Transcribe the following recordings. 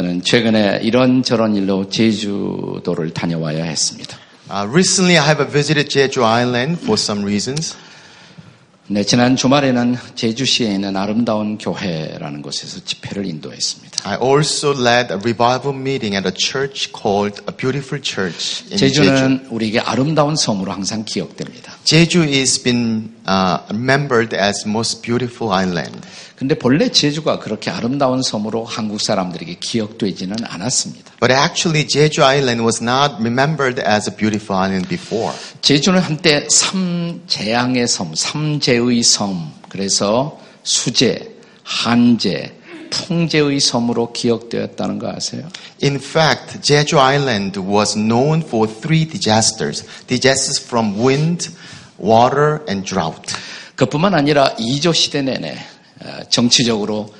저는 최근에 이런저런 일로 제주도를 다녀와야 했습니다. Uh, recently, I have visited Jeju Island for some reasons. 네, 지난 주말에는 제주시에 있는 아름다운 교회라는 곳에서 집회를 인도했습니다. I also led a revival meeting at a church called A Beautiful Church in Jeju. 제주는 우리에게 아름다운 섬으로 항상 기억됩니다. Jeju is been uh, remembered as most beautiful island. 근데 본래 제주가 그렇게 아름다운 섬으로 한국 사람들에게 기억되지는 않았습니다. But actually, Jeju Island was not remembered as a beautiful island before. 제주는 한때 삼재앙의 섬, 삼재의 섬, 그래서 수재, 한재, 풍재의 섬으로 기억되었다는 거 아세요? In fact, Jeju Island was known for three disasters. Disasters from wind, water, and drought. 그뿐만 아니라 이조 시대 내내 어, 정치적으로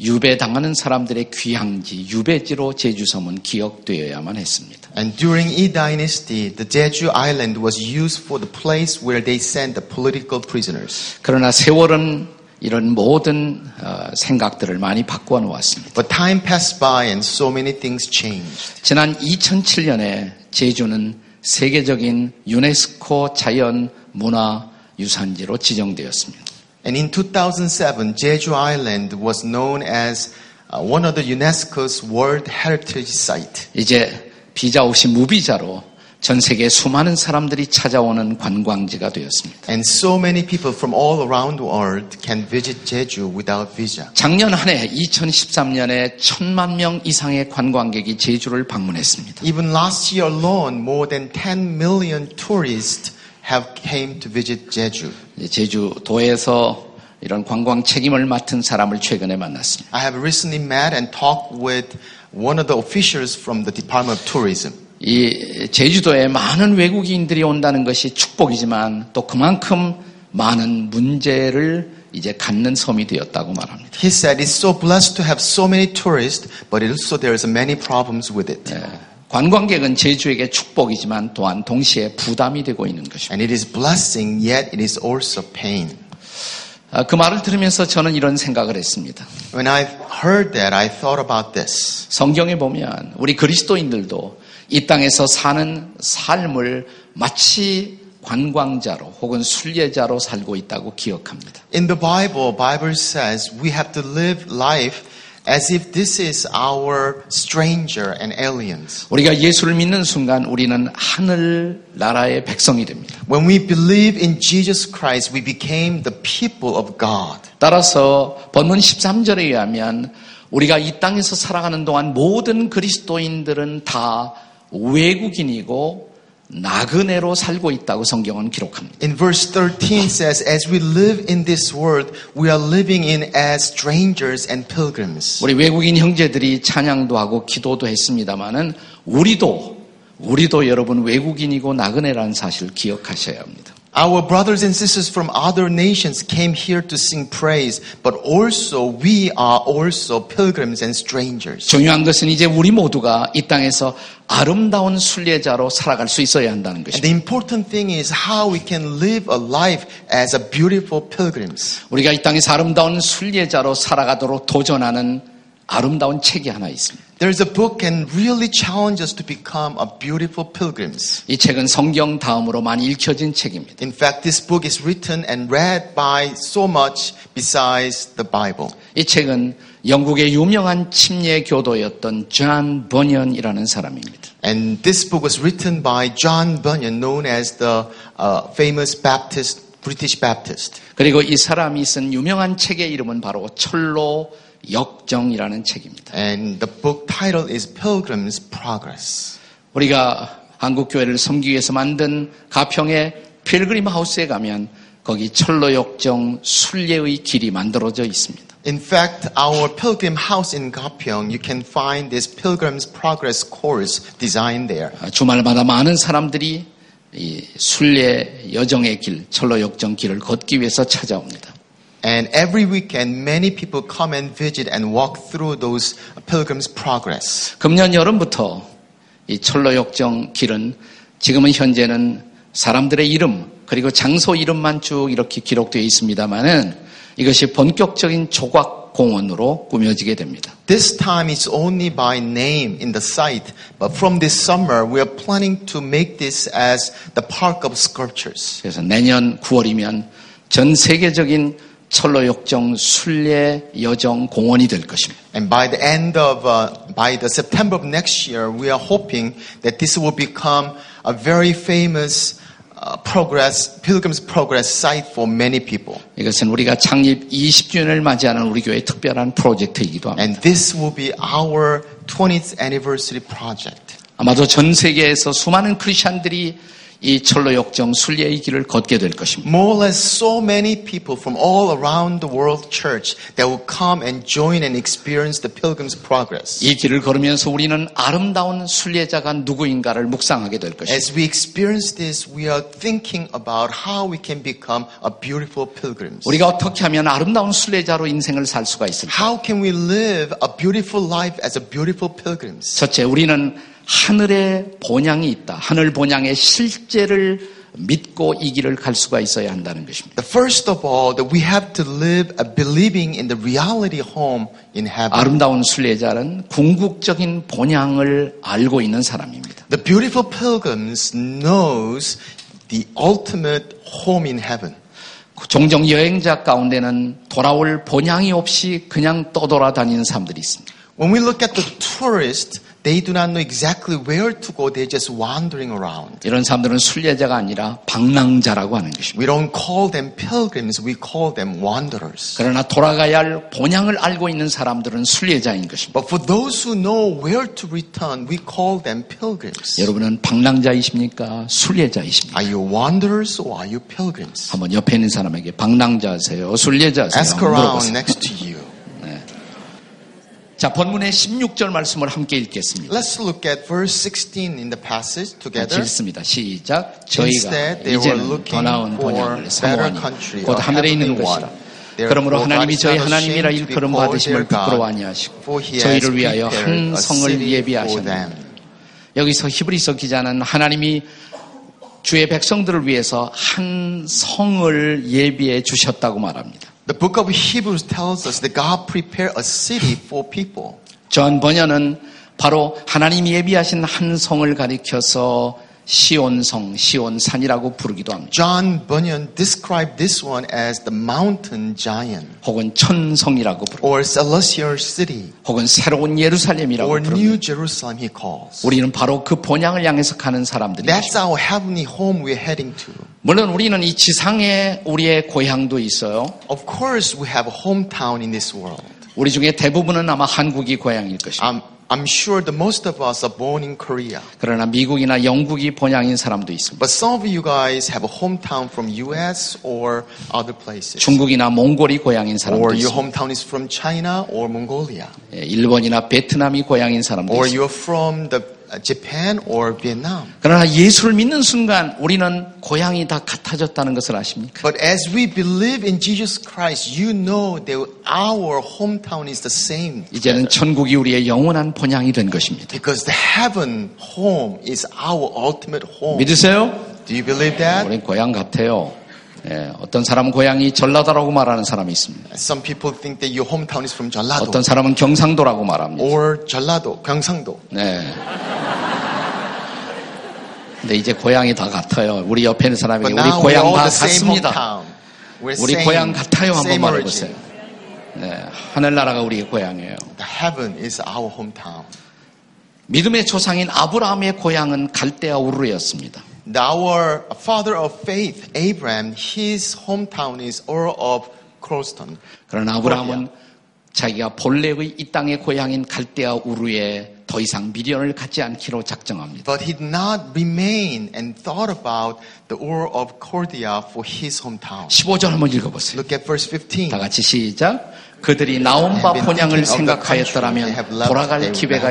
유배당하는 사람들의 귀향지, 유배지로 제주 섬은 기억되어야만 했습니다. And during Yi Dynasty, the Jeju Island was used for the place where they sent the political prisoners. 그러나 세월은 이런 모든 어, 생각들을 많이 바꾸어 놓았습니다. But time passed by and so many things changed. 지난 2007년에 제주는 세계적인 유네스코 자연 문화 유산지로 지정되었습니다. And in 2007, Jeju Island was known as uh, one of the UNESCO's World Heritage Site. 이제 비자 없이 무비자로 전 세계 수많은 사람들이 찾아오는 관광지가 되었습니다. And so many people from all around the world can visit Jeju without visa. 작년 한 해 2013년에 천만 명 이상의 관광객이 제주를 방문했습니다. Even last year alone, more than 10 million tourists have came to visit Jeju. 제주도에서 이런 관광 책임을 맡은 사람을 최근에 만났습니다. I have recently met and talked with one of the officials from the Department of Tourism. 이 제주도에 많은 외국인들이 온다는 것이 축복이지만 또 그만큼 많은 문제를 이제 갖는 섬이 되었다고 말합니다. He said it's so blessed to have so many tourists, but also there's many problems with it. 관광객은 제주에게 축복이지만 또한 동시에 부담이 되고 있는 것입니다. And it is blessing, yet it is also pain. 아, 그 말을 들으면서 저는 이런 생각을 했습니다. When I heard that, I thought about this. 성경에 보면 우리 그리스도인들도 이 땅에서 사는 삶을 마치 관광자로 혹은 순례자로 살고 있다고 기억합니다. In the Bible, Bible says we have to live life as if this is our stranger and aliens. 우리가 예수를 믿는 순간 우리는 하늘 나라의 백성이 됩니다. When we believe in Jesus Christ, we became the people of God. 따라서 본문 13절에 의하면 우리가 이 땅에서 살아가는 동안 모든 그리스도인들은 다 외국인이고 나그네로 살고 있다고 성경은 기록합니다. In verse 13 says, as we live in this world, we are living in as strangers and pilgrims. 우리 외국인 형제들이 찬양도 하고 기도도 했습니다마는 우리도 우리도 여러분 외국인이고 나그네라는 사실을 기억하셔야 합니다. Our brothers and sisters from other nations came here to sing praise, but also we are also pilgrims and strangers. 중요한 것은 이제 우리 모두가 이 땅에서 아름다운 순례자로 살아갈 수 있어야 한다는 And 것입니다. the important thing is how we can live a life as a beautiful pilgrims. 우리가 이 땅에서 아름다운 순례자로 살아가도록 도전하는 아름다운 책이 하나 있습니다. There's a book and really challenge us to become a beautiful pilgrims. 이 책은 성경 다음으로 많이 읽혀진 책입니다. In fact, this book is written and read by so much besides the Bible. 이 책은 영국의 유명한 침례 교도였던 존 버년이라는 사람입니다. And this book was written by John Bunyan, known as the uh, famous Baptist, British Baptist. 그리고 이 사람이 쓴 유명한 책의 이름은 바로 철로 역정이라는 책입니다. And the book title is Pilgrim's Progress. 우리가 한국 교회를 섬기기 위해서 만든 가평의 필그림 하우스에 가면 거기 철로 역정 순례의 길이 만들어져 있습니다. In fact, our pilgrim house in Gapyeong, you can find this Pilgrim's Progress course designed there. 아, 주말마다 많은 사람들이 이 순례 여정의 길, 철로 역정 길을 걷기 위해서 찾아옵니다. And every weekend, many people come and visit and walk through those Pilgrim's Progress. 금년 여름부터 이 철로 역정 길은 지금은 현재는 사람들의 이름 그리고 장소 이름만 쭉 이렇게 기록되어 있습니다만은 이것이 본격적인 조각 공원으로 꾸며지게 됩니다. This time it's only by name in the site, but from this summer we are planning to make this as the park of sculptures. 그래서 내년 9월이면 전 세계적인 철로역정 순례 여정 공원이 될 것입니다. And by the end of, uh, by the September of next year, we are hoping that this will become a very famous uh, progress, pilgrim's progress site for many people. 이것은 우리가 창립 20주년을 맞이하는 우리 교회의 특별한 프로젝트이기도 합니다. And this will be our 20th anniversary project. 아마도 전 세계에서 수많은 크리스천들이 이 철로 역정 순례의 길을 걷게 될 것입니다. More or less so many people from all around the world church that will come and join and experience the pilgrim's progress. 이 길을 걸으면서 우리는 아름다운 순례자가 누구인가를 묵상하게 될 것입니다. As we experience this, we are thinking about how we can become a beautiful pilgrims. 우리가 어떻게 하면 아름다운 순례자로 인생을 살 수가 있을까? How can we live a beautiful life as a beautiful pilgrims? 첫째, 우리는 하늘의 본향이 있다. 하늘 본향의 실제를 믿고 이 길을 갈 수가 있어야 한다는 것입니다. The first of all, that we have to live a believing in the reality home in heaven. 아름다운 순례자는 궁극적인 본향을 알고 있는 사람입니다. The beautiful pilgrims knows the ultimate home in heaven. 종종 여행자 가운데는 돌아올 본향이 없이 그냥 떠돌아다니는 사람들이 있습니다. When we look at the tourists, they do not know exactly where to go. They're just wandering around. 이런 사람들은 순례자가 아니라 방랑자라고 하는 것입니다. We don't call them pilgrims, we call them wanderers. 그러나 돌아가야 할 본향을 알고 있는 사람들은 순례자인 것입니다. But for those who know where to return, we call them pilgrims. 여러분은 방랑자이십니까? 순례자이십니까? Are you wanderers or are you pilgrims? 한번 옆에 있는 사람에게 방랑자세요? 순례자세요? Ask around next to you. 자, 본문의 16절 말씀을 함께 읽겠습니다. Let's look at verse 16 in the passage together. 읽습니다. 시작. 저희가 이제는 더 나은 better 사모하니 곧 하늘에 있는 것이라. 그러므로 하나님이 저희 하나님이라 일컬음 받으심을 부끄러워 아니하시고 저희를 위하여 한 성을 them. 여기서 히브리서 기자는 하나님이 주의 백성들을 위해서 한 성을 예비해 주셨다고 말합니다. The book of Hebrews tells us that God prepared a city for people. 전 번연은 바로 하나님이 예비하신 한 성을 가리켜서 시온성, 시온산이라고 부르기도 합니다. John Bunyan described this one as the mountain giant 혹은 천성이라고 부르고 or celestial city 혹은 새로운 예루살렘이라고 or 부릅니다. New Jerusalem he calls. 우리는 바로 그 본향을 향해서 가는 사람들입니다. That's our heavenly home we're heading to. 물론 우리는 이 지상에 우리의 고향도 있어요. Of course, we have a hometown in this world. 우리 중에 대부분은 아마 한국이 고향일 것입니다. I'm, I'm sure that most of us are born in Korea. 그러나 미국이나 영국이 본향인 사람도 있습니다. But some of you guys have a hometown from US or other places. 중국이나 몽골이 고향인 사람도 Or your 있습니다. hometown is from China or Mongolia. 예, 일본이나 베트남이 고향인 사람도 Or 있습니다. you're from the, uh, Japan or Vietnam. 그러나 예수를 믿는 순간 우리는 고향이 다 같아졌다는 것을 아십니까? But as we believe in Jesus Christ, you know that our hometown is the same. 이제는 천국이 우리의 영원한 본향이 된 것입니다. Because the heaven home is our ultimate home. 믿으세요? Do you believe that? 우린 고향 같아요. 예, 어떤 사람은 고향이 전라도라고 말하는 사람이 있습니다. Some people think that your hometown is from Jeollado 어떤 사람은 경상도라고 말합니다. or Jeollado, 경상도. 네. 근데 이제 고향이 다 같아요. 우리 옆에 있는 사람에게 But 우리 고향 다 같습니다. 우리 고향 같아요 한번 말해보세요. 네, 하늘나라가 우리의 고향이에요. The heaven is our hometown. 믿음의 조상인 아브라함의 고향은 갈대아 우르였습니다. Our father of faith, Abraham, his hometown is Ur of Croston. 그러나 아브라함은 자기가 본래의 이 땅의 고향인 갈대아 우르에 더 이상 미련을 갖지 않기로 작정합니다. But he did not remain and thought about the Ur of Chaldea for his hometown. 15절 한번 읽어보세요. Look at verse 15. 다 같이 시작. 그들이 나온 바 본향을 생각하였더라면 돌아갈 기회가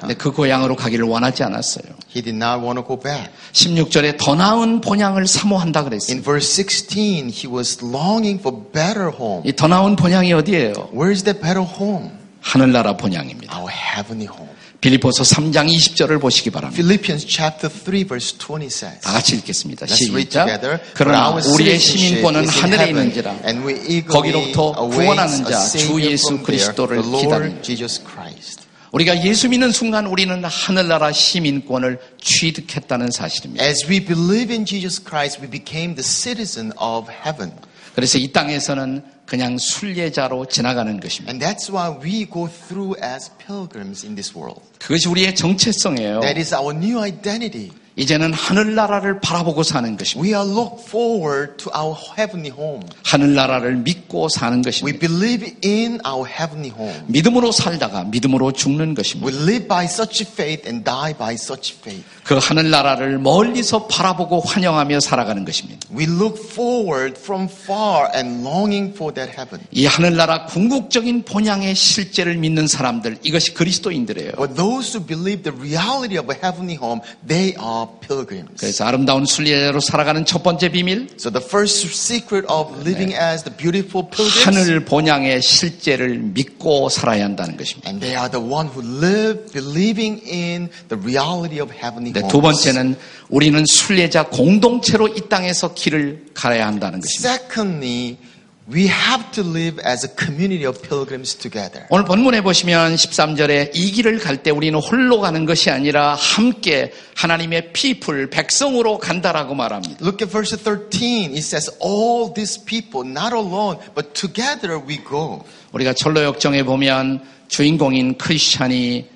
근데 그 고향으로 가기를 원하지 않았어요. He did not want to go back. 16절에 더 나은 본향을 사모한다 그랬어요. verse 16, he was longing for better home. 이더 나은 본향이 어디예요? Where is that better home? 하늘나라 본향입니다. Our heavenly home. 빌립보서 3장 20절을 보시기 바랍니다. Philippians chapter 3 verse 20 says. 다 같이 읽겠습니다. Let's read 시작. together. 그러나 우리의 시민권은 하늘에 있는지라 and we eagerly 거기로부터 구원하는 자 주 예수 그리스도를 the Lord 기다립니다. Jesus Christ. 우리가 예수 믿는 순간 우리는 하늘나라 시민권을 취득했다는 사실입니다. As we believe in Jesus Christ, we became the citizen of heaven. 그래서 이 땅에서는 그냥 순례자로 지나가는 것입니다. And that's why we go through as pilgrims in this world. 그것이 우리의 정체성이에요. That is our new identity. 이제는 하늘나라를 바라보고 사는 것입니다. We are look forward to our heavenly home. 하늘나라를 믿고 사는 We 것입니다. believe in our heavenly home. 믿음으로 살다가 믿음으로 죽는 We 것입니다. live by such faith and die by such faith. 그 하늘나라를 멀리서 바라보고 환영하며 살아가는 것입니다. We look forward from far and longing for that heaven. 이 하늘나라 궁극적인 본향의 실제를 믿는 사람들, 이것이 그리스도인들이에요. But those who believe the reality of a heavenly home, they are pilgrims. 그래서 아름다운 순례자로 살아가는 첫 번째 비밀, So the first secret of living as the beautiful pilgrims, 하늘 본향의 실제를 믿고 살아야 한다는 것입니다. and they are the one who live believing in the reality of heavenly 네, homes. 두 번째는 우리는 순례자 공동체로 이 땅에서 길을 가야 한다는 것입니다. Secondly, we have to live as a community of pilgrims together. 오늘 본문에 보시면 13절에 이 길을 갈 때 우리는 홀로 가는 것이 아니라 함께 하나님의 피플, 백성으로 간다라고 말합니다. Look at verse 13. It says, All these people, not alone, but together we go. 우리가 철로 역정에 보면 주인공인 크리스찬이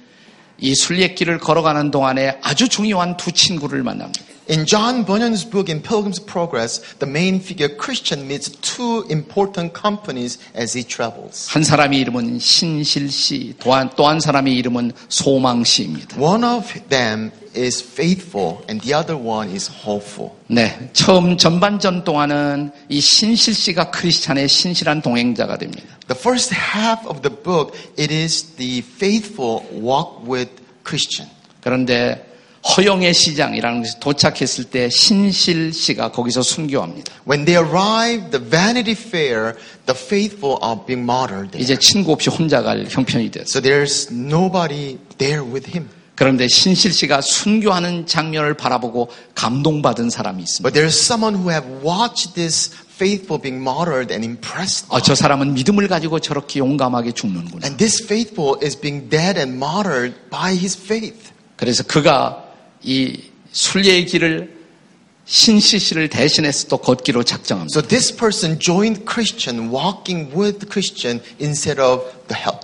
이 순례길을 걸어가는 동안에 아주 중요한 두 친구를 만납니다. In John Bunyan's book, In Pilgrim's Progress, the main figure Christian meets two important companies as he travels. 한 사람의 이름은 신실 씨, 또한 또 한 사람의 이름은 소망 씨입니다. One of them is faithful, and the other one is hopeful. 네, 처음 전반전 동안은 이 신실 씨가 크리스찬의 신실한 동행자가 됩니다. The first half of the book, it is the faithful walk with Christian. 그런데 허영의 시장이라는 것이 도착했을 때 신실 씨가 거기서 순교합니다. When they arrive, the Vanity Fair, the faithful are being martyred. there. 이제 친구 없이 혼자 갈 형편이 됐어요. So there's nobody there with him. 그런데 신실 씨가 순교하는 장면을 바라보고 감동받은 사람이 있습니다. But there's someone who have watched this faithful being martyred and impressed. 아, 저 사람은 믿음을 가지고 저렇게 용감하게 죽는구나. And this faithful is being dead and martyred by his faith. 그래서 그가 이 순례의 길을 신실 씨를 대신해서 또 걷기로 작정합니다. So this person joined Christian, walking with Christian instead of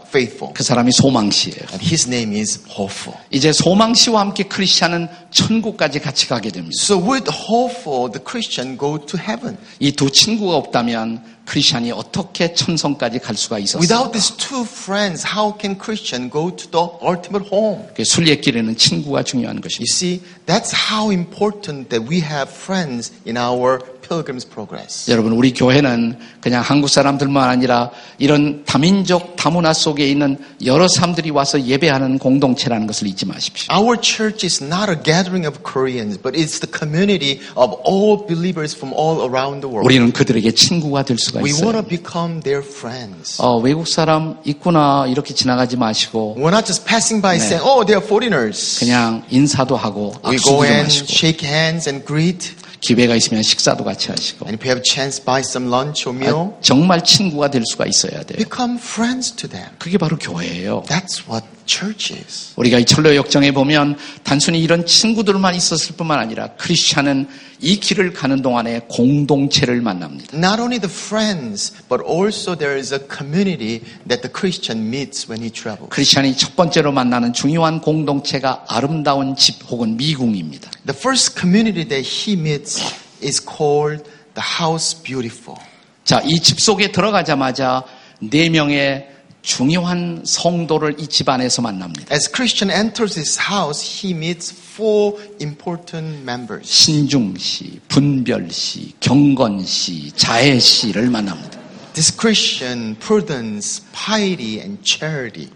faithful. 그 사람이 소망 씨예요. And his name is hopeful. 이제 소망 씨와 함께 크리스찬은 천국까지 같이 가게 됩니다. So with hopeful, the Christian go to heaven. 이 두 친구가 없다면 크리스찬이 어떻게 천성까지 갈 수가 있었을까? Without these two friends, how can Christian go to the ultimate home? 그 순례길에는 친구가 중요한 You 것입니다. see, that's how important that we have friends in our pilgrim's progress. 여러분, 우리 교회는 그냥 한국 사람들만 아니라 이런 다민족 다문화 속에 있는 여러 사람들이 와서 예배하는 공동체라는 것을 잊지 마십시오. Our church is not a gathering of Koreans, but it's the community of all believers from all around the world. 우리는 그들에게 친구가 될 수가 We want 있어요. to become their friends. 어, 외국 사람 있구나 이렇게 지나가지 마시고 We're not just passing by 네. saying, oh, they're foreigners. 그냥 인사도 하고 We go and 하시고 shake hands and greet. 기회가 있으면 식사도 같이 하시고 And if you have a chance, buy some lunch or meal. 아, 정말 친구가 될 수가 있어야 돼요. Become friends to them. 그게 바로 교회예요. That's what church is. 우리가 이 철로 역정에 보면 단순히 이런 친구들만 있었을 뿐만 아니라 크리스찬은 이 길을 가는 동안에 공동체를 만납니다. Not only the friends, but also there is a community that the Christian meets when he travels. 크리스찬이 첫 번째로 만나는 중요한 공동체가 아름다운 집 혹은 미궁입니다. The first community that he meets is called the House Beautiful. 자, 이 집 속에 들어가자마자 네 명의 중요한 성도를 이 집안에서 만납니다. As Christian enters his house, he meets four important members. 신중 씨, 분별 씨, 경건 씨, 자애 씨를 만납니다. This Christian, prudence, piety, and charity.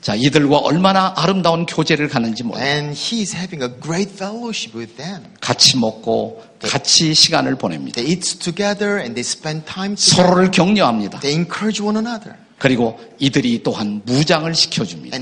자, 이들과 얼마나 아름다운 교제를 가는지 몰라요. And he's having a great fellowship with them. 같이 먹고 같이 시간을 보냅니다. They eat together and they spend time together. 서로를 격려합니다. They encourage one another. 그리고 이들이 또한 무장을 시켜줍니다.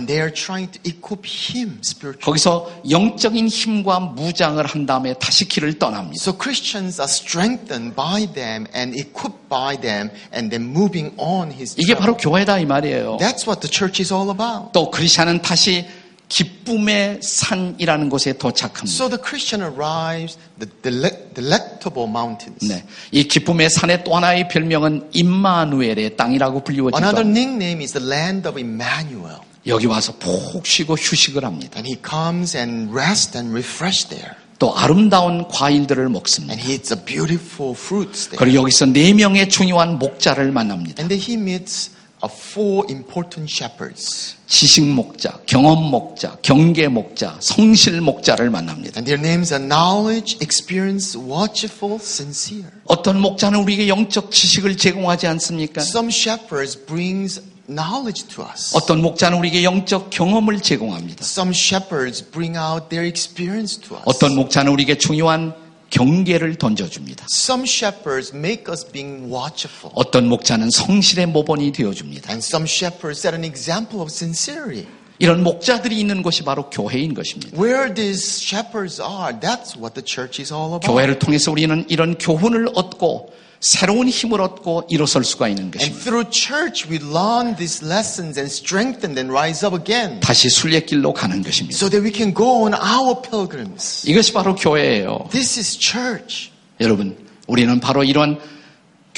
거기서 영적인 힘과 무장을 한 다음에 다시 길을 떠납니다. So Christians are strengthened by them and equipped by them and then moving on his 이게 바로. 교회다 이 말이에요. That's what the church is all about. 또 크리스천은 다시 기쁨의 산이라는 곳에 도착합니다. So the Christian arrives the dele- delectable mountains. 네, 이 기쁨의 산의 또 하나의 별명은 임마누엘의 땅이라고 불리워지죠. Another nickname is the land of Emmanuel. 여기 와서 푹 쉬고 휴식을 합니다. And he comes and rests and refresh there. 또 아름다운 과일들을 먹습니다. And he eats a beautiful fruits there. 그리고 여기서 네 명의 중요한 목자를 만납니다. And then he meets a four important shepherds. 지식 목자, 경험 목자, 경계 목자, 성실 목자를 만납니다. And their names are knowledge, experience, watchful, sincere. 어떤 목자는 우리에게 영적 지식을 제공하지 않습니까? Some shepherds brings knowledge to us. 어떤 목자는 우리에게 영적 경험을 제공합니다. Some shepherds bring out their experience to us. 어떤 목자는 우리에게 중요한 경계를 던져줍니다. Some shepherds make us being watchful. 어떤 목자는 성실의 모본이 되어줍니다. And some shepherds set an example of sincerity. 이런 목자들이 있는 곳이 바로 교회인 것입니다. Where these shepherds are, that's what the church is all about. 교회를 통해서 우리는 이런 교훈을 얻고 새로운 힘을 얻고 일어설 수가 있는 And 것입니다. through church, we learn these lessons and strengthen and rise up again 다시 순례길로 가는 것입니다. so that we can go on our pilgrims. 이것이 바로 교회예요. This is church. 여러분, 우리는 바로 이런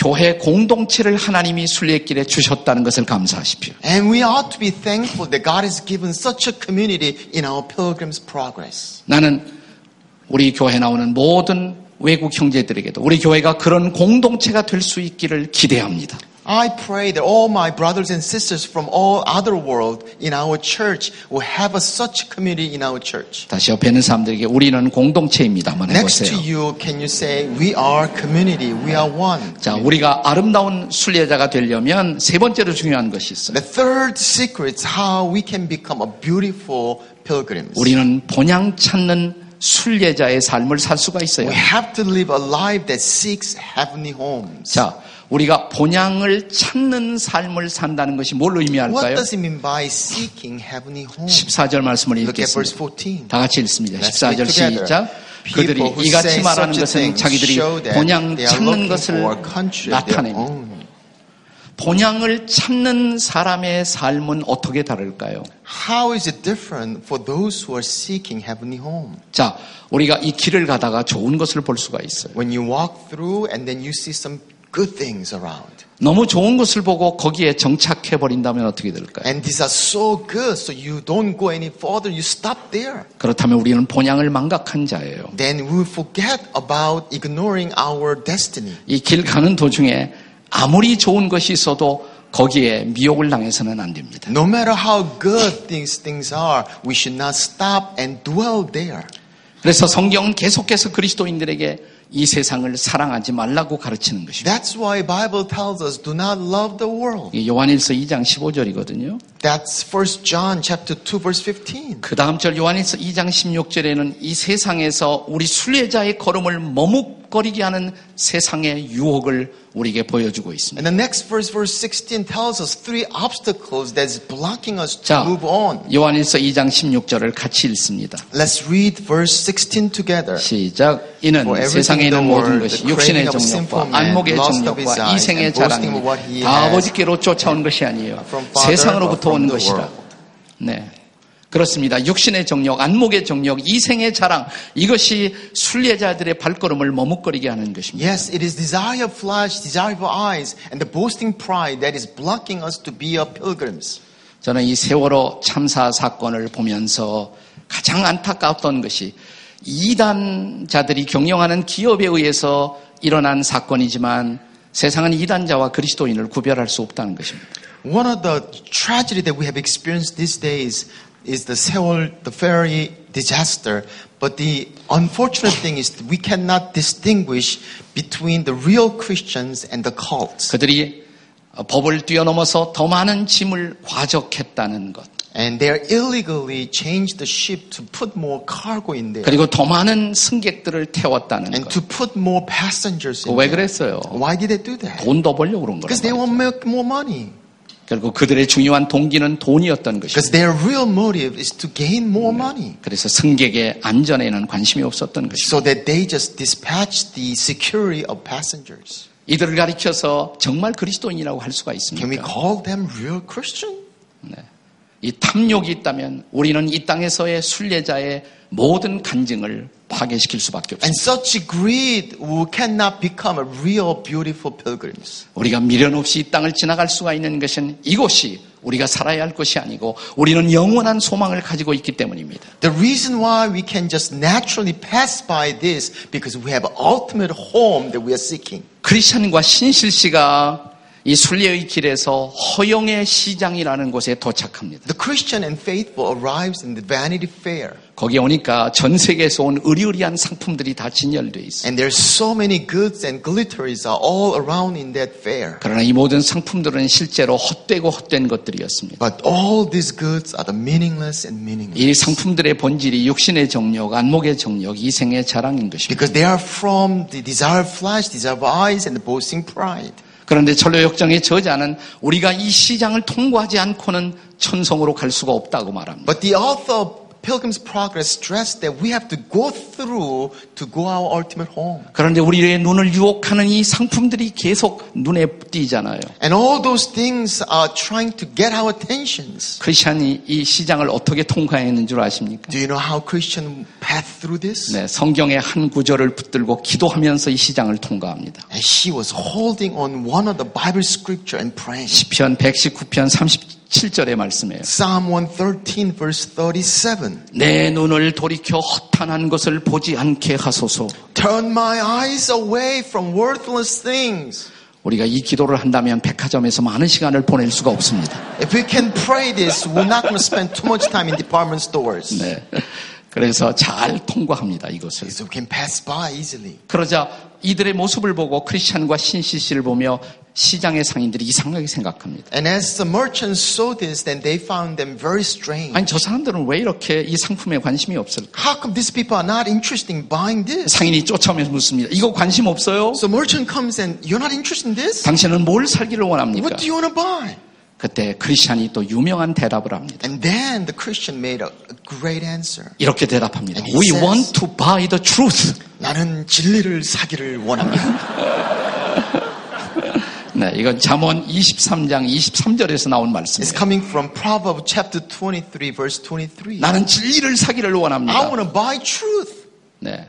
교회 공동체를 하나님이 순례길에 주셨다는 것을 감사하십시오. And we ought to be thankful that God has given such a community in our pilgrim's progress. 나는 우리 교회 나오는 모든 외국 형제들에게도 우리 교회가 그런 공동체가 될 수 있기를 기대합니다. I pray that all my brothers and sisters from all other world in our church will have a such community in our church. 다시 옆에 있는 사람들에게 우리는 공동체입니다만 Next to 해보세요. you, can you say, we are community, we are one? 자, 우리가 아름다운 순례자가 되려면 세 번째로 중요한 것이 있어요. The third secret is how we can become a beautiful pilgrims. 우리는 본향 찾는 순례자의 삶을 살 수가 있어요. We have to live a life that seeks heavenly homes. 자, 우리가 본향을 찾는 삶을 산다는 것이 뭘로 의미할까요? does it mean by seeking heavenly homes? 14절 말씀을 읽겠습니다. 14. 다 같이 읽습니다. Let's read 14절 together. 시작. 그들이 이같이 말하는 것은 자기들이 본향 찾는 것을 나타냅니다. 본향을 찾는 사람의 삶은 어떻게 다를까요? How is it different for those who are seeking heavenly home? 자, 우리가 이 길을 가다가 좋은 것을 볼 수가 있어요. When you walk through and then you see some good things around. 너무 좋은 것을 보고 거기에 정착해 버린다면 어떻게 될까요? And these are so good, so you don't go any further, you stop there. 그렇다면 우리는 본향을 망각한 자예요. Then we forget about ignoring our destiny. 이 길 가는 도중에 아무리 좋은 것이 있어도 거기에 미혹을 당해서는 안 됩니다. No matter how good these things are, we should not stop and dwell there. 그래서 성경은 계속해서 그리스도인들에게 이 세상을 사랑하지 말라고 가르치는 것입니다. That's why Bible tells us do not love the world. 요한일서 2장 15절이거든요. That's 1 John chapter 2 verse 15. 그 다음 절 요한일서 2장 16절에는 이 세상에서 우리 순례자의 걸음을 머뭇거리게 하는 세상의 유혹을 우리에게 보여주고 있습니다. And the next verse, verse 16, tells us three obstacles that's blocking us to 자, move on. 요한일서 2장 16절을 같이 읽습니다. Let's read verse 16 together. 시작. 이는 세상에 있는 모든 것이 육신의 정욕과 안목의 정욕과 이생의 자랑이 다 아버지께로 쫓아온 것이 아니에요. 세상으로부터 것이라. world. 네. 그렇습니다. 육신의 정욕, 안목의 정욕, 이생의 자랑 이것이 순례자들의 발걸음을 머뭇거리게 하는 것입니다. Yes, it is desire of flesh, desire of eyes, and the boasting pride that is blocking us to be a pilgrims. 저는 이 세월호 참사 사건을 보면서 가장 안타까웠던 것이 이단자들이 경영하는 기업에 의해서 일어난 사건이지만 세상은 이단자와 그리스도인을 구별할 수 없다는 것입니다. One of the tragedy that we have experienced these days is the Seoul, the ferry disaster. But the unfortunate thing is that we cannot distinguish between the real Christians and the cults. 그들이 법을 뛰어넘어서 더 많은 짐을 과적했다는 것. And they illegally changed the ship to put more cargo in there. 그리고 더 많은 승객들을 태웠다는 And 것. to put more passengers in 왜 there. 그랬어요? Why did they do that? 돈 더 벌려고 그런 Because they 거란 want 말이죠. to make more money. 결국 그들의 중요한 동기는 돈이었던 것입니다. Because their real motive is to gain more money. 그래서 승객의 안전에는 관심이 없었던 것입니다. So that they just dispatch the security of passengers. 이들을 가리켜서 정말 그리스도인이라고 할 수가 있습니까? call them real Christian? 이 탐욕이 있다면 우리는 이 땅에서의 순례자의 모든 간증을 파괴시킬 수밖에 And 없습니다. such greed cannot become a real beautiful pilgrims. 우리가 미련 없이 이 땅을 지나갈 수가 있는 것은 이곳이 우리가 살아야 할 것이 아니고 우리는 영원한 소망을 가지고 있기 때문입니다. The reason why we can just naturally pass by this because we have an ultimate home that we are seeking. 크리스천과 신실 씨가 이 순례의 길에서 허영의 시장이라는 곳에 도착합니다. The Christian and faithful arrives in the Vanity Fair. 거기 오니까 전 세계에서 온 의리의리한 상품들이 다 진열돼 있어요. And there's so many goods and glitteries are all around in that fair. 그러나 이 모든 상품들은 실제로 헛되고 헛된 것들이었습니다. But all these goods are the meaningless and meaningless. 이 상품들의 본질이 육신의 정욕, 안목의 정욕, 이생의 자랑인 것입니다. Because they are from the desire of flesh, desire of eyes, and the boasting pride. 그런데 전로 역정의 저자는 우리가 이 시장을 통과하지 않고는 천성으로 갈 수가 없다고 말합니다. But the author Pilgrim's Progress stressed that we have to go through to go our ultimate home. 그런데 우리의 눈을 유혹하는 이 상품들이 계속 눈에 띄잖아요. And all those things are trying to get our attentions. 크리스천이 이 시장을 어떻게 통과했는 줄 아십니까? Do you know how Christian path through this? 네, 성경의 한 구절을 붙들고 기도하면서 이 시장을 통과합니다. And she was holding on one of the Bible scripture and praying. 시편 119편 37절의 말씀이에요. Psalm 113 verse 37. 내 눈을 돌이켜 허탄한 것을 보지 않게 하소서. Turn my eyes away from worthless things. 우리가 이 기도를 한다면 백화점에서 많은 시간을 보낼 수가 없습니다. If we can pray this, we're not going to spend too much time in department stores. 네. 그래서 잘 통과합니다, 이것을. So we can pass by easily. 그러자 이들의 모습을 보고 크리스찬과 신시시를 보며 시장의 상인들이 이상하게 생각합니다. And as the merchants saw this, then they found them very strange. 아니, 저 사람들은 왜 이렇게 이 상품에 관심이 없을까? How come these people are not interested in buying this? 상인이 쫓아오면서 묻습니다. 이거 관심 없어요? So merchant comes and you're not interested in this? 당신은 뭘 살기를 원합니까? What do you want to buy? 그때 크리스찬이 또 유명한 대답을 합니다. And then the Christian made a, great answer. 이렇게 대답합니다. We says- want to buy the truth. 나는 진리를 사기를 원합니다. 네, 이건 잠언 23장 23절에서 나온 It's 말씀이에요. coming from Proverbs chapter 23 verse 23. 나는 진리를 사기를 I 원합니다. want to buy truth. 네.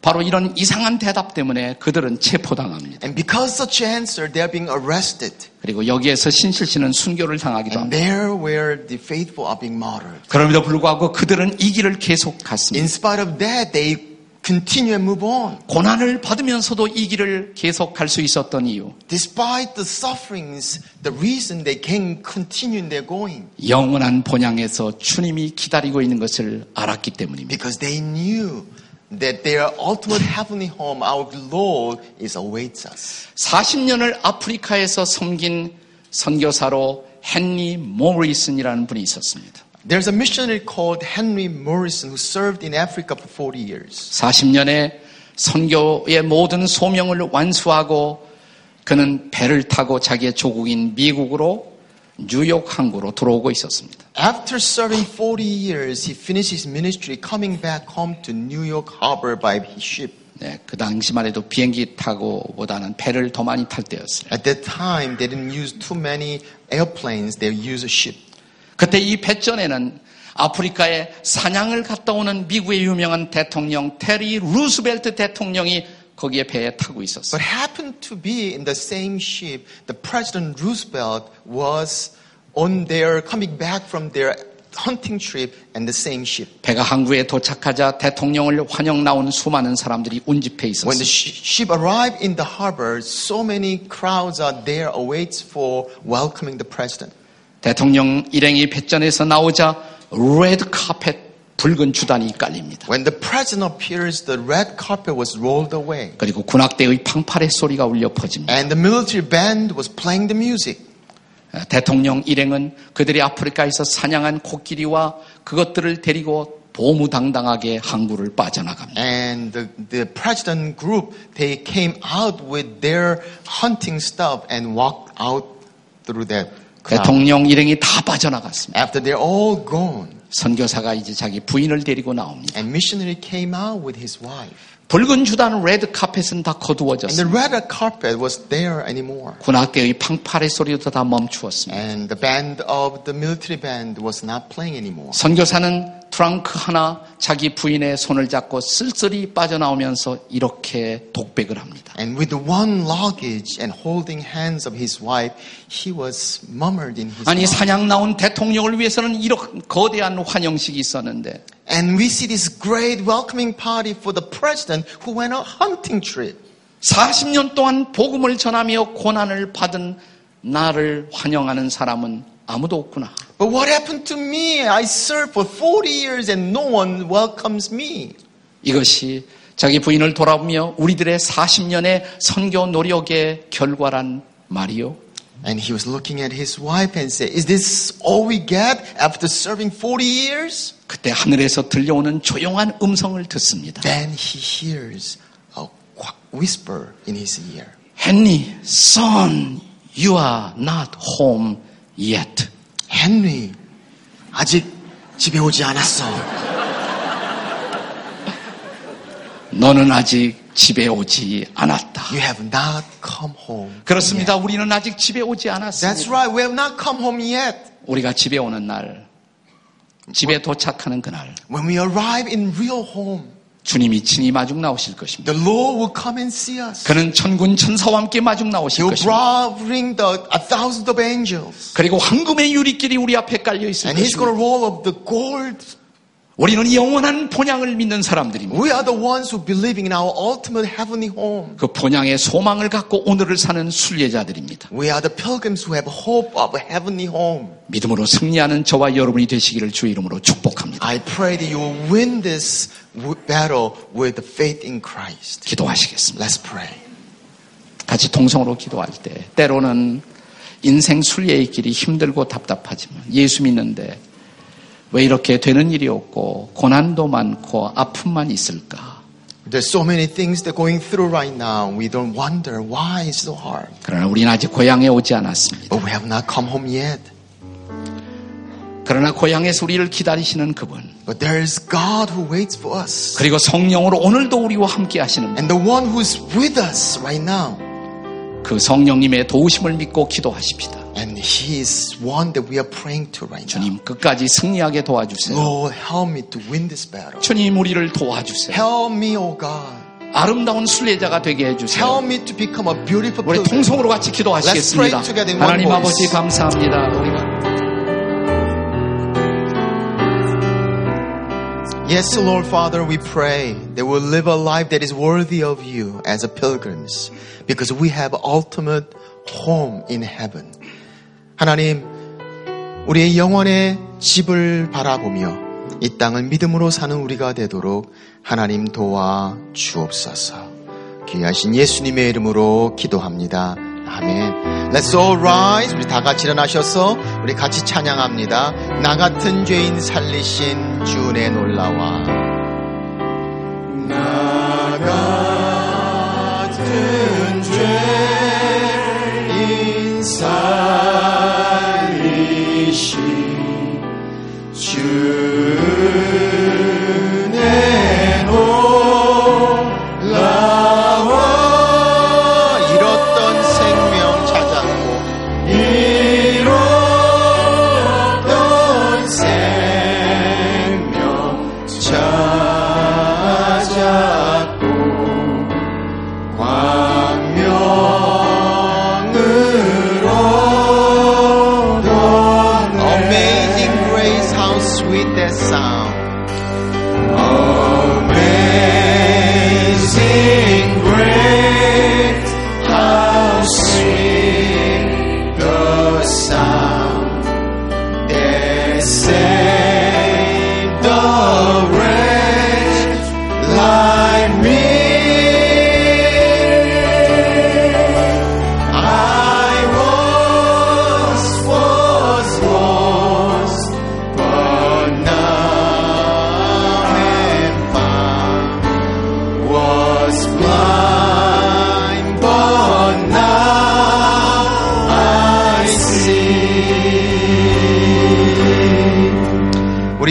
바로 이런 이상한 대답 때문에 그들은 체포당합니다. And because such answer, they are being arrested. 그리고 여기에서 신실 씨는 순교를 당하기도 합니다. there where the faithful are being martyred. 그럼에도 불구하고 그들은 이 길을 계속 In 갔습니다. spite of that, they continue and move on. 고난을 받으면서도 이 길을 계속 갈수 있었던 이유. Despite the sufferings, the reason they can continue in their going. 영원한 본향에서 주님이 기다리고 있는 것을 알았기 때문입니다. Because they knew that their ultimate heavenly home, our Lord, is awaits us. 40년을 아프리카에서 섬긴 선교사로 헨리 모리슨이라는 분이 있었습니다. There's a missionary called Henry Morrison who served in Africa for 40 years. 40년의 선교의 모든 소명을 완수하고 그는 배를 타고 자기의 조국인 미국으로 뉴욕 항구로 들어오고 있었습니다. After serving 40 years, he finished his ministry coming back home to New York Harbor by ship. 네, 그 당시만 해도 비행기 타고보다는 배를 더 많이 탈 때였어요. At that time, they didn't use too many airplanes, they used a ship. 그때 이 배전에는 아프리카에 사냥을 갔다 오는 미국의 유명한 대통령 테리 루스벨트 대통령이 거기에 배에 타고 있었어요. But happened to be in the same ship, the President Roosevelt was on their, coming back from their hunting trip and the same ship. 배가 항구에 도착하자 대통령을 환영 나온 수많은 사람들이 운집해 When the 있었어요. sh- ship arrived in the harbor, so many crowds are there awaits for welcoming the president. 대통령 일행이 배전에서 나오자 레드 카펫 붉은 주단이 깔립니다. When the president appears, the red carpet was rolled away. 그리고 군악대의 팡파레 소리가 울려 퍼집니다. And the military band was playing the music. 대통령 일행은 그들이 아프리카에서 사냥한 코끼리와 그것들을 데리고 보무당당하게 항구를 빠져나갑니다. And the, the president group, they came out with their hunting stuff and walked out through that. 대통령 일행이 다 빠져나갔습니다. After they're all gone, 선교사가 이제 자기 부인을 데리고 나옵니다. and missionary came out with his wife. 붉은 주단 레드 카펫은 다 거두어졌습니다. red carpet was there anymore. 군악대의 팡파레 소리도 다 멈추었습니다. And the band of the military band was not playing anymore. 선교사는 트렁크 하나 자기 부인의 손을 잡고 쓸쓸히 빠져나오면서 이렇게 독백을 합니다. And with one luggage and holding hands of his wife, he was murmured in his 아니. 사냥 나온 대통령을 위해서는 이런 거대한 환영식이 있었는데 And we see this great welcoming party for the president who went on a hunting trip. 40년 동안 복음을 전하며 고난을 받은 나를 환영하는 사람은 아무도 없구나. But what happened to me? I served for 40 years and no one welcomes me. 이것이 자기 부인을 돌아보며 우리들의 40년의 선교 노력의 결과란 말이요. And he was looking at his wife and said, Is this all we get after serving 40 years? 그때 하늘에서 들려오는 조용한 음성을 듣습니다. Then he hears a whisper in his ear. 헨리, son, you are not home yet. 헨리, 아직 집에 오지 않았어. 너는 아직 집에 오지 않았다. You have not come home. 그렇습니다. 우리는 아직 집에 오지 That's 않았습니다. right. We have not come home yet. 우리가 집에 오는 날, 집에 도착하는 그날, When we arrive in real home, 주님이 친히 마중 나오실 것입니다. the Lord will come and see us. 그는 천군 천사와 함께 마중 나오실 He'll 것입니다. bring the a thousand of angels. 그리고 황금의 유리길이 우리 앞에 깔려 있을 And he's 것입니다. to roll up the gold. 우리는 영원한 본향을 믿는 사람들입니다. We are the ones who believing in our ultimate heavenly home. 그 본향의 소망을 갖고 오늘을 사는 순례자들입니다. We are the pilgrims who have hope of a heavenly home. 믿음으로 승리하는 저와 여러분이 되시기를 주 이름으로 축복합니다. I pray that you will win this battle with the faith in Christ. 기도하시겠습니다. Let's pray. 같이 통성으로 기도할 때 때로는 인생 순례의 길이 힘들고 답답하지만 예수 믿는데 왜 이렇게 되는 일이 없고 고난도 많고 아픔만 있을까? There's so many things that going through right now. We don't wonder why it's so hard. 그러나 우리는 아직 고향에 오지 않았습니다. But we have not come home yet. 그러나 고향에서 우리를 기다리시는 그분 But there is God who waits for us. 그리고 성령으로 오늘도 우리와 함께 하시는 분, And the one who's with us right now. 그 성령님의 도우심을 믿고 기도하십시다. And he is one that we are praying to right now. 주님 끝까지 승리하게 도와주세요. Lord, help me to win this battle. 주님 우리를 도와주세요. Help me, oh God. 아름다운 순례자가 되게 해주세요. Help me to become a beautiful 우리. 통성으로 같이 기도하시겠습니다. Let's pray together in one 하나님. 아버지 감사합니다. Yes, Lord Father, we pray that we'll live a life that is worthy of you as a pilgrims because we have ultimate home in heaven. 하나님, 우리의 영원의 집을 바라보며 이 땅을 믿음으로 사는 우리가 되도록 하나님 도와 주옵소서. 귀하신 예수님의 이름으로 기도합니다. 아멘. Let's all rise. 우리 다 같이 일어나셔서 우리 같이 찬양합니다. 나 같은 죄인 살리신 주의 놀라와. 나 같은 죄인 살리신 주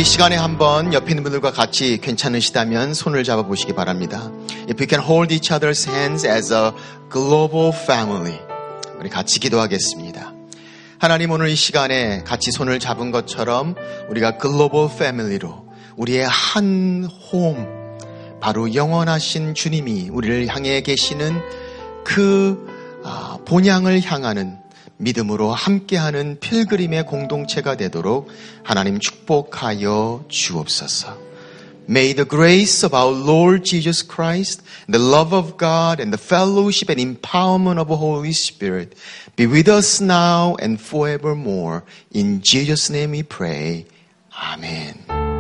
우리 시간에 한번 옆에 있는 분들과 같이 괜찮으시다면 손을 잡아 보시기 바랍니다. If you can hold each other's hands as a global family. 우리 같이 기도하겠습니다. 하나님 오늘 이 시간에 같이 손을 잡은 것처럼 우리가 글로벌 패밀리로 우리의 한 홈, 바로 영원하신 주님이 우리를 향해 계시는 그 아, 본향을 향하는 믿음으로 함께하는 필그림의 공동체가 되도록 하나님 축복하여 주옵소서. May the grace of our Lord Jesus Christ, the love of God, and the fellowship and empowerment of the Holy Spirit be with us now and forevermore. In Jesus' name we pray. Amen.